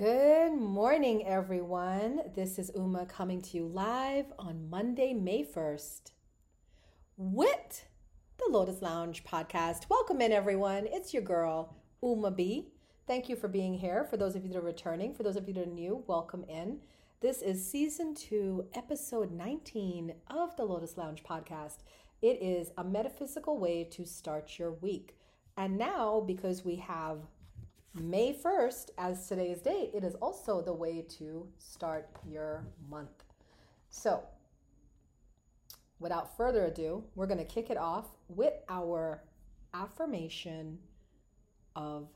Good morning, everyone. This is Uma coming to you live on Monday, May 1st with the Lotus Lounge podcast. Welcome in, everyone. It's your girl, Uma B. Thank you for being here. For those of you that are returning, for those of you that are new, welcome in. This is season two, episode 19 of the Lotus Lounge podcast. It is a metaphysical way to start your week. And now, because we have May 1st as today's date, it is also the way to start your month. So, without further ado, we're going to kick it off with our affirmation of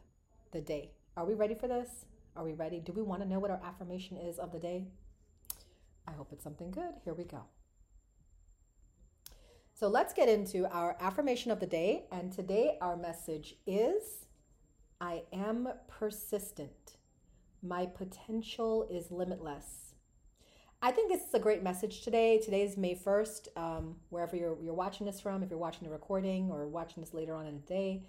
the day. Are we ready for this? Are we ready? Do we want to know what our affirmation is of the day? I hope it's something good. Here we go. So let's get into our affirmation of the day. And today, our message is I am persistent. My potential is limitless. I think this is a great message today. Today is May 1st, um, wherever you're, you're watching this from, if you're watching the recording or watching this later on in the day.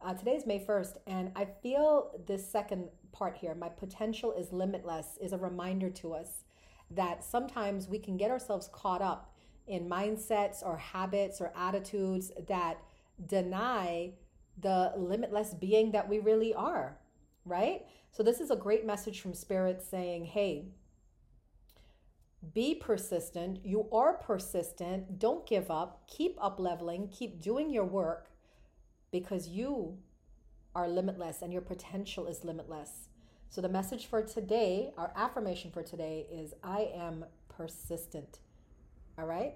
Uh, today is May 1st, and I feel this second part here, my potential is limitless, is a reminder to us that sometimes we can get ourselves caught up in mindsets or habits or attitudes that deny the limitless being that we really are, right? So, this is a great message from Spirit saying, hey, be persistent. You are persistent. Don't give up. Keep up leveling. Keep doing your work because you are limitless and your potential is limitless. So, the message for today, our affirmation for today is I am persistent. All right?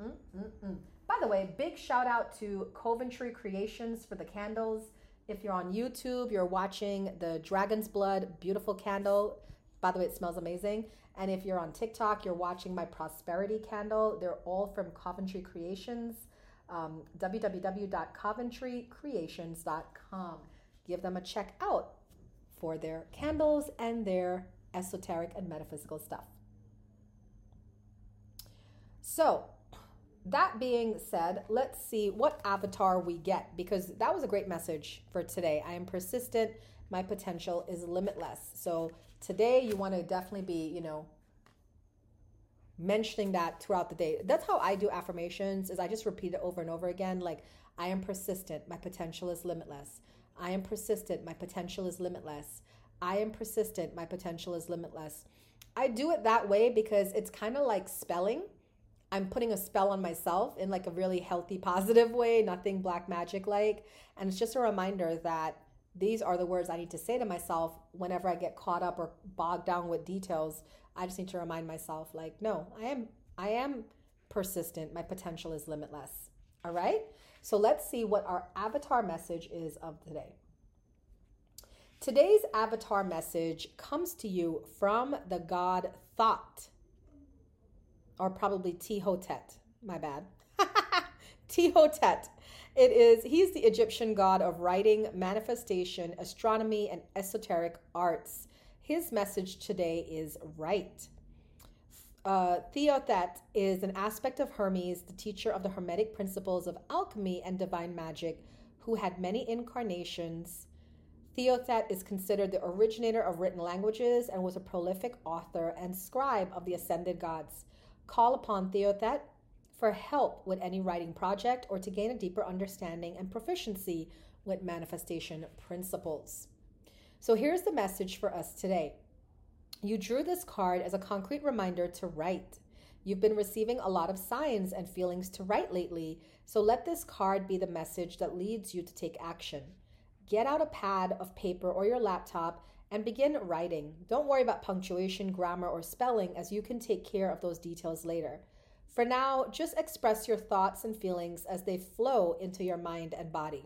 Mm-mm-mm. By the way, big shout out to Coventry Creations for the candles. If you're on YouTube, you're watching the Dragon's Blood beautiful candle. By the way, it smells amazing. And if you're on TikTok, you're watching my prosperity candle. They're all from Coventry Creations. Um, www.coventrycreations.com. Give them a check out for their candles and their esoteric and metaphysical stuff. So, that being said, let's see what avatar we get because that was a great message for today. I am persistent. My potential is limitless. So today you want to definitely be, you know, mentioning that throughout the day. That's how I do affirmations is I just repeat it over and over again like I am persistent. My potential is limitless. I am persistent. My potential is limitless. I am persistent. My potential is limitless. I do it that way because it's kind of like spelling I'm putting a spell on myself in like a really healthy, positive way, nothing black magic like. And it's just a reminder that these are the words I need to say to myself whenever I get caught up or bogged down with details. I just need to remind myself, like, no, I am, I am persistent. My potential is limitless. All right. So let's see what our avatar message is of today. Today's avatar message comes to you from the God Thought or probably Tihotet. My bad. Tihotet. It is, he's the Egyptian god of writing, manifestation, astronomy, and esoteric arts. His message today is right. Uh, Theothet is an aspect of Hermes, the teacher of the Hermetic principles of alchemy and divine magic, who had many incarnations. Theothet is considered the originator of written languages and was a prolific author and scribe of the ascended gods. Call upon Theothet for help with any writing project or to gain a deeper understanding and proficiency with manifestation principles. So here's the message for us today. You drew this card as a concrete reminder to write. You've been receiving a lot of signs and feelings to write lately, so let this card be the message that leads you to take action. Get out a pad of paper or your laptop and begin writing. Don't worry about punctuation, grammar, or spelling, as you can take care of those details later. For now, just express your thoughts and feelings as they flow into your mind and body.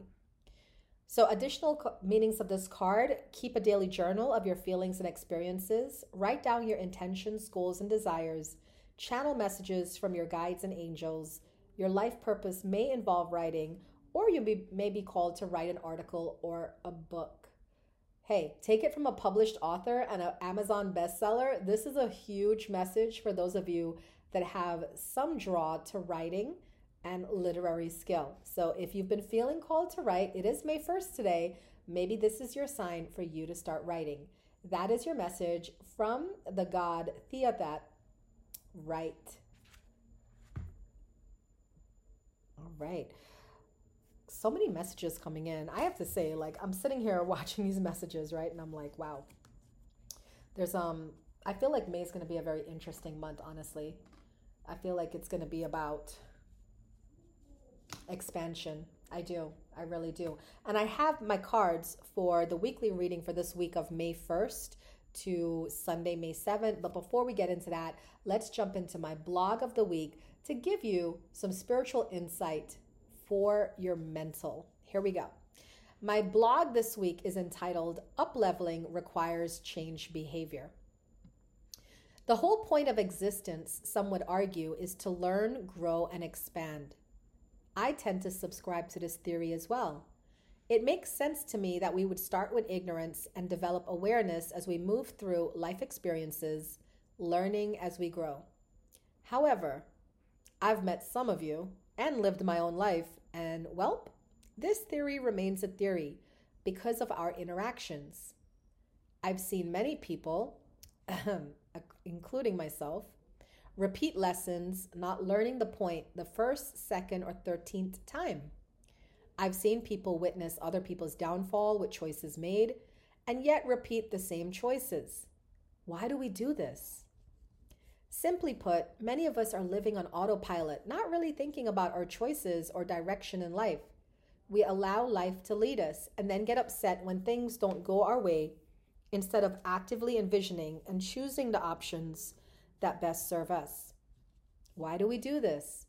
So, additional co- meanings of this card keep a daily journal of your feelings and experiences, write down your intentions, goals, and desires, channel messages from your guides and angels. Your life purpose may involve writing, or you may be called to write an article or a book hey, take it from a published author and an Amazon bestseller. This is a huge message for those of you that have some draw to writing and literary skill. So if you've been feeling called to write, it is May 1st today. Maybe this is your sign for you to start writing. That is your message from the god Theothat. Right. All right. So many messages coming in. I have to say, like, I'm sitting here watching these messages, right? And I'm like, wow. There's, um, I feel like May is to be a very interesting month, honestly. I feel like it's to be about expansion. I do. I really do. And I have my cards for the weekly reading for this week of May 1st to Sunday, May 7th. But before we get into that, let's jump into my blog of the week to give you some spiritual insight for your mental. Here we go. My blog this week is entitled Upleveling Requires Change Behavior. The whole point of existence, some would argue, is to learn, grow, and expand. I tend to subscribe to this theory as well. It makes sense to me that we would start with ignorance and develop awareness as we move through life experiences, learning as we grow. However, I've met some of you and lived my own life, and well, this theory remains a theory because of our interactions. I've seen many people, including myself, repeat lessons, not learning the point the first, second, or 13th time. I've seen people witness other people's downfall with choices made and yet repeat the same choices. Why do we do this? Simply put, many of us are living on autopilot, not really thinking about our choices or direction in life. We allow life to lead us and then get upset when things don't go our way instead of actively envisioning and choosing the options that best serve us. Why do we do this?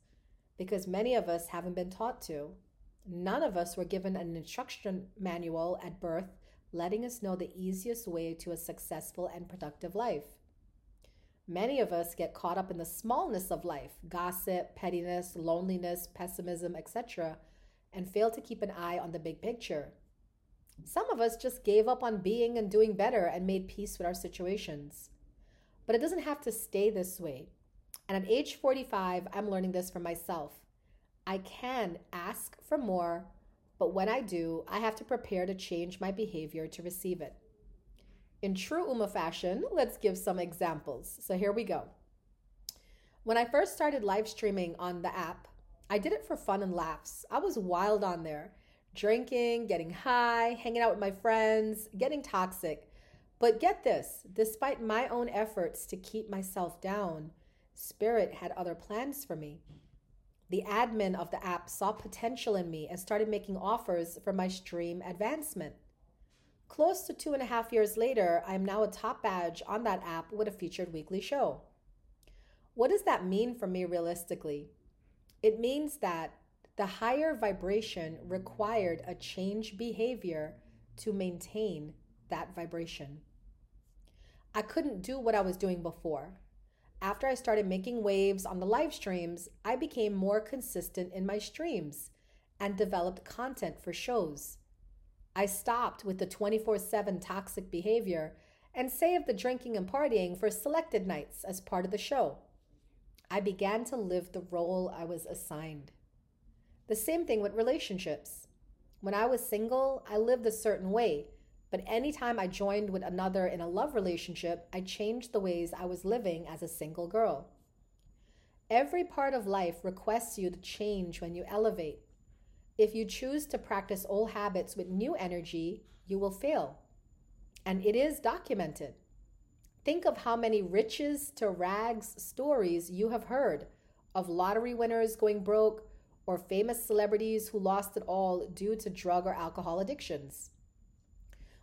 Because many of us haven't been taught to. None of us were given an instruction manual at birth letting us know the easiest way to a successful and productive life. Many of us get caught up in the smallness of life gossip, pettiness, loneliness, pessimism, etc. and fail to keep an eye on the big picture. Some of us just gave up on being and doing better and made peace with our situations. But it doesn't have to stay this way. And at age 45, I'm learning this for myself. I can ask for more, but when I do, I have to prepare to change my behavior to receive it. In true Uma fashion, let's give some examples. So here we go. When I first started live streaming on the app, I did it for fun and laughs. I was wild on there, drinking, getting high, hanging out with my friends, getting toxic. But get this despite my own efforts to keep myself down, Spirit had other plans for me. The admin of the app saw potential in me and started making offers for my stream advancement. Close to two and a half years later, I am now a top badge on that app with a featured weekly show. What does that mean for me realistically? It means that the higher vibration required a change behavior to maintain that vibration. I couldn't do what I was doing before. After I started making waves on the live streams, I became more consistent in my streams and developed content for shows. I stopped with the 24 7 toxic behavior and saved the drinking and partying for selected nights as part of the show. I began to live the role I was assigned. The same thing with relationships. When I was single, I lived a certain way but anytime I joined with another in a love relationship, I changed the ways I was living as a single girl. Every part of life requests you to change when you elevate. If you choose to practice old habits with new energy, you will fail. And it is documented. Think of how many riches to rags stories you have heard of lottery winners going broke or famous celebrities who lost it all due to drug or alcohol addictions.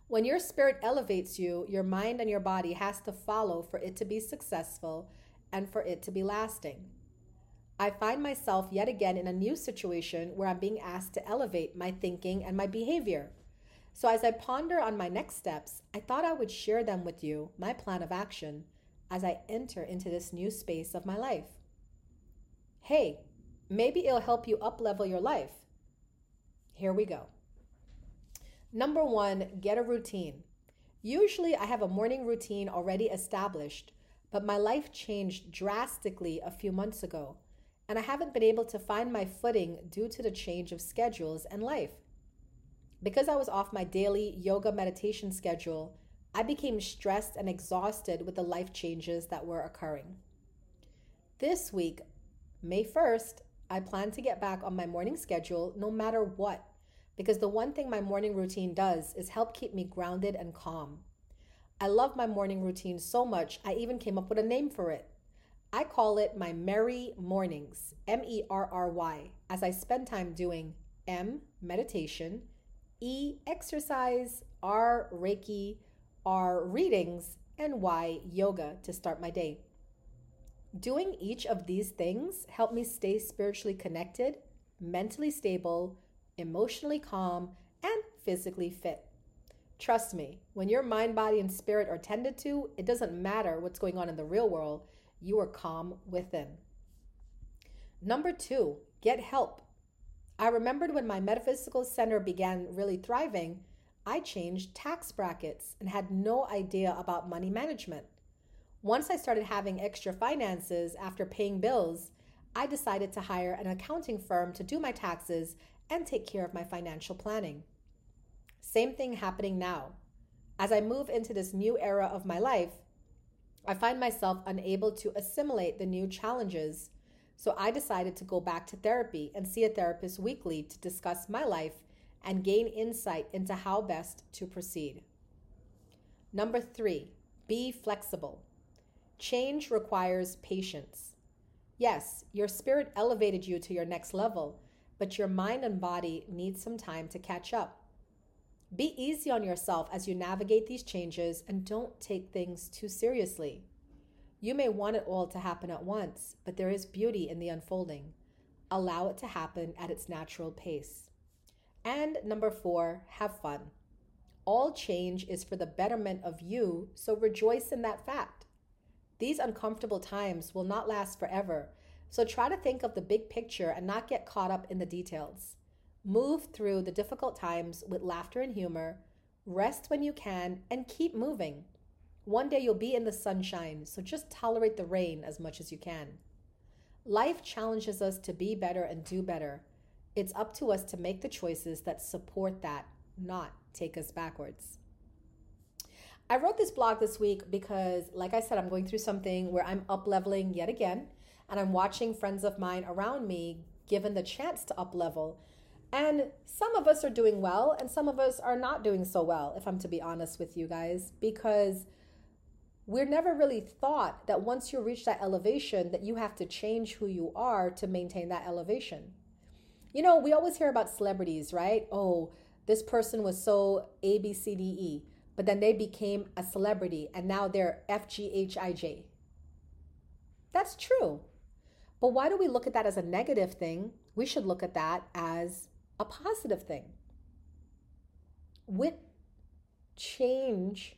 When your spirit elevates you, your mind and your body has to follow for it to be successful and for it to be lasting. I find myself yet again in a new situation where I'm being asked to elevate my thinking and my behavior. So, as I ponder on my next steps, I thought I would share them with you, my plan of action, as I enter into this new space of my life. Hey, maybe it'll help you uplevel your life. Here we go. Number one, get a routine. Usually, I have a morning routine already established, but my life changed drastically a few months ago, and I haven't been able to find my footing due to the change of schedules and life. Because I was off my daily yoga meditation schedule, I became stressed and exhausted with the life changes that were occurring. This week, May 1st, I plan to get back on my morning schedule no matter what, because the one thing my morning routine does is help keep me grounded and calm. I love my morning routine so much, I even came up with a name for it. I call it my Merry Mornings, M E R R Y, as I spend time doing M, meditation, E, exercise, R, Reiki, R, readings, and Y, yoga to start my day. Doing each of these things help me stay spiritually connected, mentally stable, emotionally calm, and physically fit. Trust me, when your mind, body, and spirit are tended to, it doesn't matter what's going on in the real world, you are calm within. Number two, get help. I remembered when my metaphysical center began really thriving, I changed tax brackets and had no idea about money management. Once I started having extra finances after paying bills, I decided to hire an accounting firm to do my taxes and take care of my financial planning. Same thing happening now. As I move into this new era of my life, I find myself unable to assimilate the new challenges. So I decided to go back to therapy and see a therapist weekly to discuss my life and gain insight into how best to proceed. Number three, be flexible. Change requires patience. Yes, your spirit elevated you to your next level, but your mind and body need some time to catch up. Be easy on yourself as you navigate these changes and don't take things too seriously. You may want it all to happen at once, but there is beauty in the unfolding. Allow it to happen at its natural pace. And number four, have fun. All change is for the betterment of you, so rejoice in that fact. These uncomfortable times will not last forever, so try to think of the big picture and not get caught up in the details. Move through the difficult times with laughter and humor, rest when you can, and keep moving. One day you'll be in the sunshine, so just tolerate the rain as much as you can. Life challenges us to be better and do better. It's up to us to make the choices that support that, not take us backwards. I wrote this blog this week because, like I said, I'm going through something where I'm up leveling yet again, and I'm watching friends of mine around me given the chance to up level. And some of us are doing well, and some of us are not doing so well, if I'm to be honest with you guys, because we're never really thought that once you reach that elevation that you have to change who you are to maintain that elevation. You know, we always hear about celebrities, right? Oh, this person was so A B C D E but then they became a celebrity and now they're FGHIJ. That's true. But why do we look at that as a negative thing? We should look at that as a positive thing. With change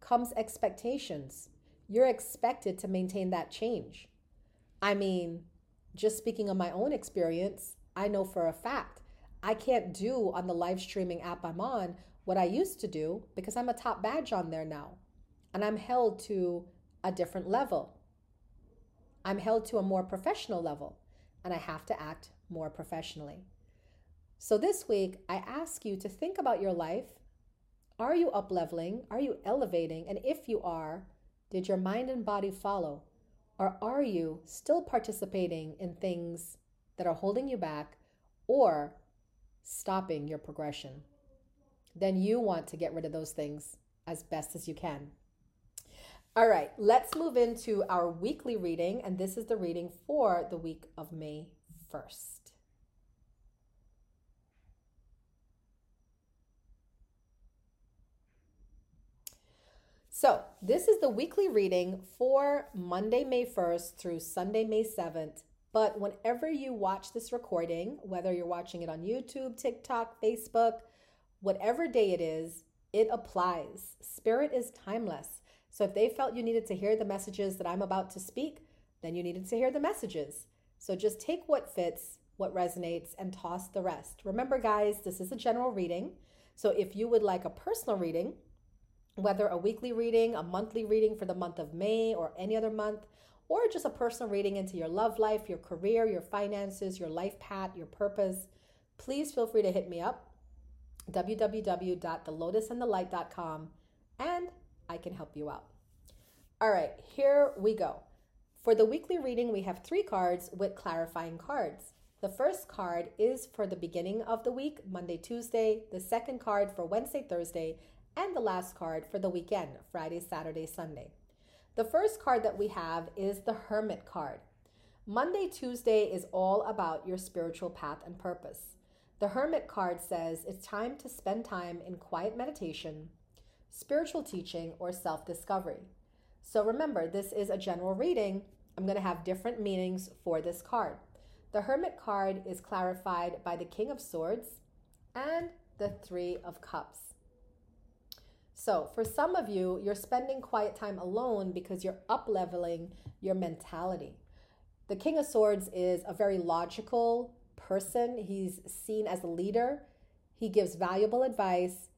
comes expectations. You're expected to maintain that change. I mean, just speaking of my own experience, I know for a fact I can't do on the live streaming app I'm on what I used to do because I'm a top badge on there now and I'm held to a different level. I'm held to a more professional level and I have to act more professionally. So this week, I ask you to think about your life. Are you up leveling? Are you elevating? And if you are, did your mind and body follow? Or are you still participating in things that are holding you back or stopping your progression? then you want to get rid of those things as best as you can. All right, let's move into our weekly reading, and this is the reading for the week of May 1st. So, this is the weekly reading for Monday, May 1st through Sunday, May 7th. But whenever you watch this recording, whether you're watching it on YouTube, TikTok, Facebook, whatever day it is, it applies. Spirit is timeless. So if they felt you needed to hear the messages that I'm about to speak, then you needed to hear the messages. So just take what fits, what resonates, and toss the rest. Remember, guys, this is a general reading. So if you would like a personal reading, whether a weekly reading, a monthly reading for the month of May or any other month, or just a personal reading into your love life, your career, your finances, your life path, your purpose, please feel free to hit me up www.thelotusandthelight.com and I can help you out. All right, here we go. For the weekly reading, we have three cards with clarifying cards. The first card is for the beginning of the week, Monday, Tuesday, the second card for Wednesday, Thursday, and the last card for the weekend, Friday, Saturday, Sunday. The first card that we have is the Hermit card. Monday, Tuesday is all about your spiritual path and purpose. The Hermit card says it's time to spend time in quiet meditation, spiritual teaching, or self discovery. So remember, this is a general reading. I'm going to have different meanings for this card. The Hermit card is clarified by the King of Swords and the Three of Cups. So, for some of you, you're spending quiet time alone because you're up leveling your mentality. The King of Swords is a very logical person. He's seen as a leader. He gives valuable advice.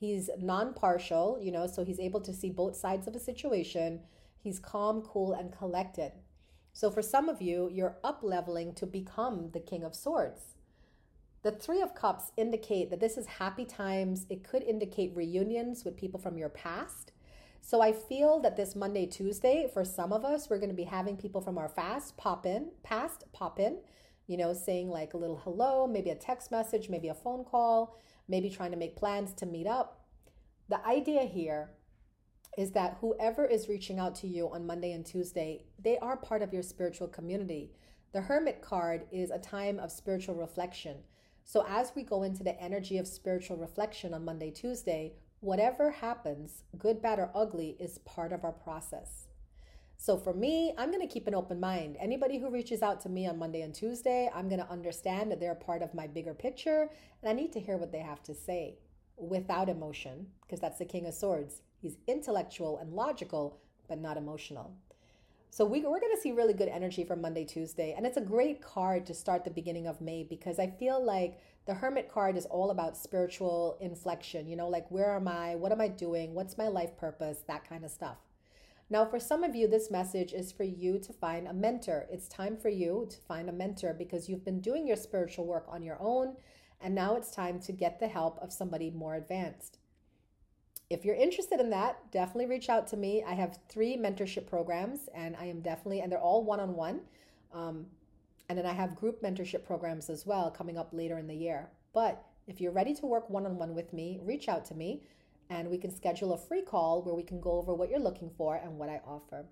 He's non partial, you know, so he's able to see both sides of a situation. He's calm, cool, and collected. So for some of you, you're up leveling to become the King of Swords. The Three of Cups indicate that this is happy times. It could indicate reunions with people from your past. So I feel that this Monday, Tuesday, for some of us, we're going to be having people from our fast pop in, past pop in, you know, saying like a little hello, maybe a text message, maybe a phone call, maybe trying to make plans to meet up. The idea here is that whoever is reaching out to you on Monday and Tuesday, they are part of your spiritual community. The Hermit card is a time of spiritual reflection. So, as we go into the energy of spiritual reflection on Monday, Tuesday, whatever happens, good, bad, or ugly, is part of our process. So for me, I'm going to keep an open mind. Anybody who reaches out to me on Monday and Tuesday, I'm going to understand that they're part of my bigger picture and I need to hear what they have to say without emotion because that's the King of Swords. He's intellectual and logical, but not emotional. So we, we're going to see really good energy for Monday, Tuesday. And it's a great card to start the beginning of May because I feel like the Hermit card is all about spiritual inflection. You know, like where am I? What am I doing? What's my life purpose? That kind of stuff. Now, for some of you, this message is for you to find a mentor. It's time for you to find a mentor because you've been doing your spiritual work on your own, and now it's time to get the help of somebody more advanced. If you're interested in that, definitely reach out to me. I have three mentorship programs, and I am definitely, and they're all one on one. And then I have group mentorship programs as well coming up later in the year. But if you're ready to work one on one with me, reach out to me and we can schedule a free call where we can go over what you're looking for and what I offer.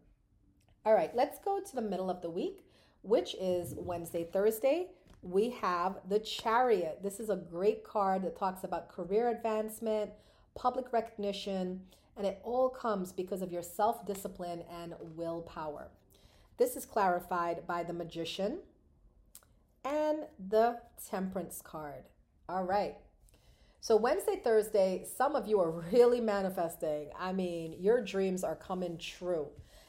All right, let's go to the middle of the week, which is Wednesday, Thursday. We have the Chariot. This is a great card that talks about career advancement, public recognition, and it all comes because of your self discipline and willpower. This is clarified by the Magician and the Temperance card. All right, so, Wednesday, Thursday, some of you are really manifesting. I mean, your dreams are coming true.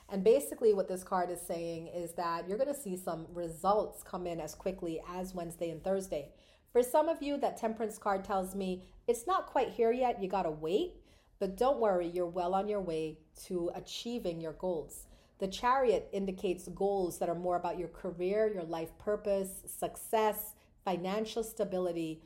And basically, what this card is saying is that you're going to see some results come in as quickly as Wednesday and Thursday. For some of you, that temperance card tells me it's not quite here yet. You got to wait. But don't worry, you're well on your way to achieving your goals. The chariot indicates goals that are more about your career, your life purpose, success, financial stability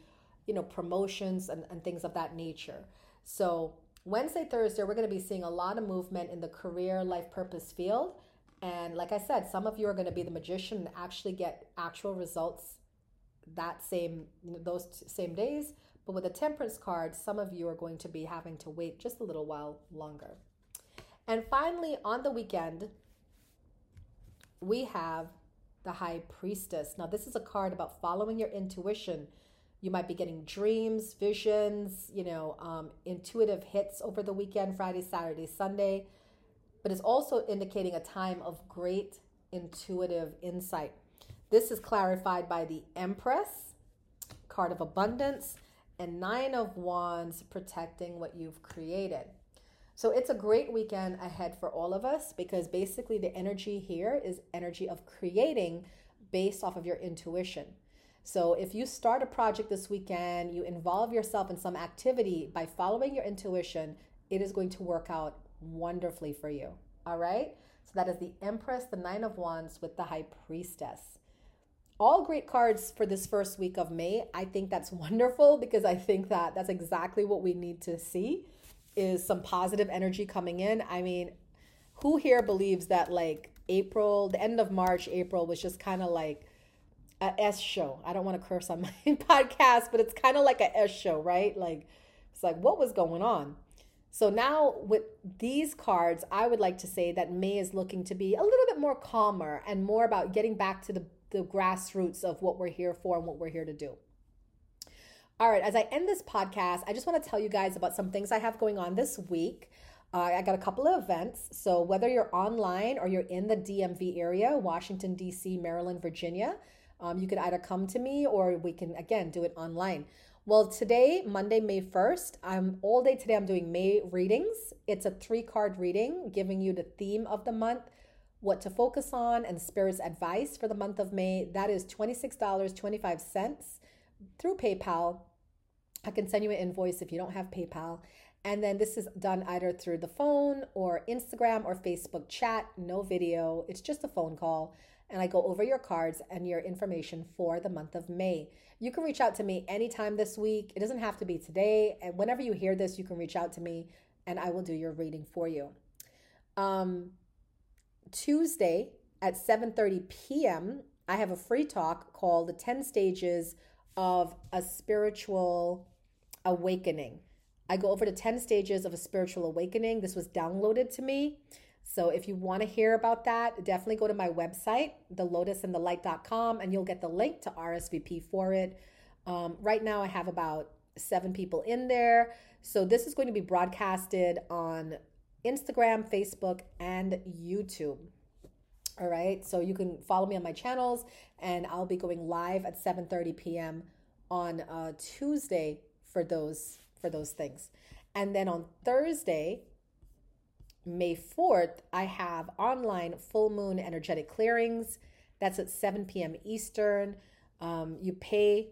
you know, promotions and, and things of that nature. So Wednesday, Thursday, we're going to be seeing a lot of movement in the career life purpose field. And like I said, some of you are going to be the magician and actually get actual results that same those same days. But with a temperance card, some of you are going to be having to wait just a little while longer. And finally, on the weekend, we have the high priestess. Now, this is a card about following your intuition you might be getting dreams, visions, you know, um, intuitive hits over the weekend, Friday, Saturday, Sunday. But it's also indicating a time of great intuitive insight. This is clarified by the Empress, card of abundance, and Nine of Wands protecting what you've created. So it's a great weekend ahead for all of us because basically the energy here is energy of creating based off of your intuition. So if you start a project this weekend, you involve yourself in some activity by following your intuition, it is going to work out wonderfully for you. All right? So that is the Empress, the Nine of Wands with the High Priestess. All great cards for this first week of May. I think that's wonderful because I think that that's exactly what we need to see. is some positive energy coming in. I mean, who here believes that like April, the end of March, April was just kind of like a S show. I don't want to curse on my podcast, but it's kind of like a S show, right? Like it's like what was going on? So now with these cards, I would like to say that May is looking to be a little bit more calmer and more about getting back to the, the grassroots of what we're here for and what we're here to do. All right, as I end this podcast, I just want to tell you guys about some things I have going on this week. Uh, I got a couple of events. So, whether you're online or you're in the DMV area, Washington, D.C., Maryland, Virginia, um, you could either come to me or we can, again, do it online. Well, today, Monday, May 1st, I'm all day today, I'm doing May readings. It's a three card reading giving you the theme of the month, what to focus on, and Spirit's advice for the month of May. That is $26.25 through PayPal. I can send you an invoice if you don't have PayPal. And then this is done either through the phone or Instagram or Facebook chat, no video. It's just a phone call. And I go over your cards and your information for the month of May. You can reach out to me anytime this week. It doesn't have to be today. And whenever you hear this, you can reach out to me and I will do your reading for you. Um, Tuesday at 7:30 p.m., I have a free talk called The 10 Stages of a Spiritual Awakening. I go over the 10 stages of a spiritual awakening. This was downloaded to me. So if you want to hear about that, definitely go to my website, thelotusandthelight.com, and you'll get the link to RSVP for it. Um, right now, I have about seven people in there. So this is going to be broadcasted on Instagram, Facebook, and YouTube. All right. So you can follow me on my channels, and I'll be going live at 7:30 p.m. on uh, Tuesday for those for those things. And then on Thursday, May 4th, I have online full moon energetic clearings. That's at 7 p.m. Eastern. Um, you pay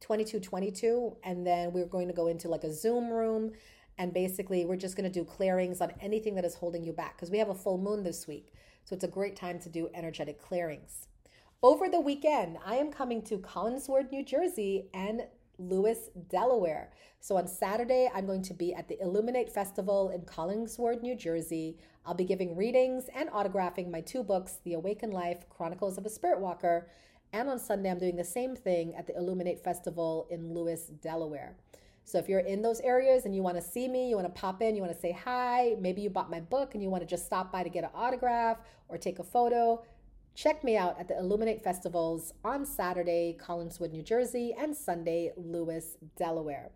2222 and then we're going to go into like a Zoom room and basically we're just going to do clearings on anything that is holding you back because we have a full moon this week. So it's a great time to do energetic clearings. Over the weekend, I am coming to Collingswood, New Jersey and Lewes, Delaware. So on Saturday, I'm going to be at the Illuminate Festival in Collingswood, New Jersey. I'll be giving readings and autographing my two books, The Awakened Life Chronicles of a Spirit Walker. And on Sunday, I'm doing the same thing at the Illuminate Festival in Lewes, Delaware. So if you're in those areas and you want to see me, you want to pop in, you want to say hi, maybe you bought my book and you want to just stop by to get an autograph or take a photo, Check me out at the Illuminate Festivals on Saturday, Collingswood, New Jersey, and Sunday, Lewes, Delaware.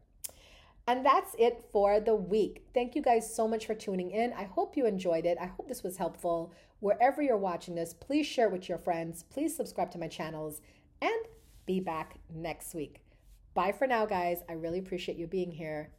And that's it for the week. Thank you guys so much for tuning in. I hope you enjoyed it. I hope this was helpful. Wherever you're watching this, please share it with your friends. Please subscribe to my channels and be back next week. Bye for now, guys. I really appreciate you being here.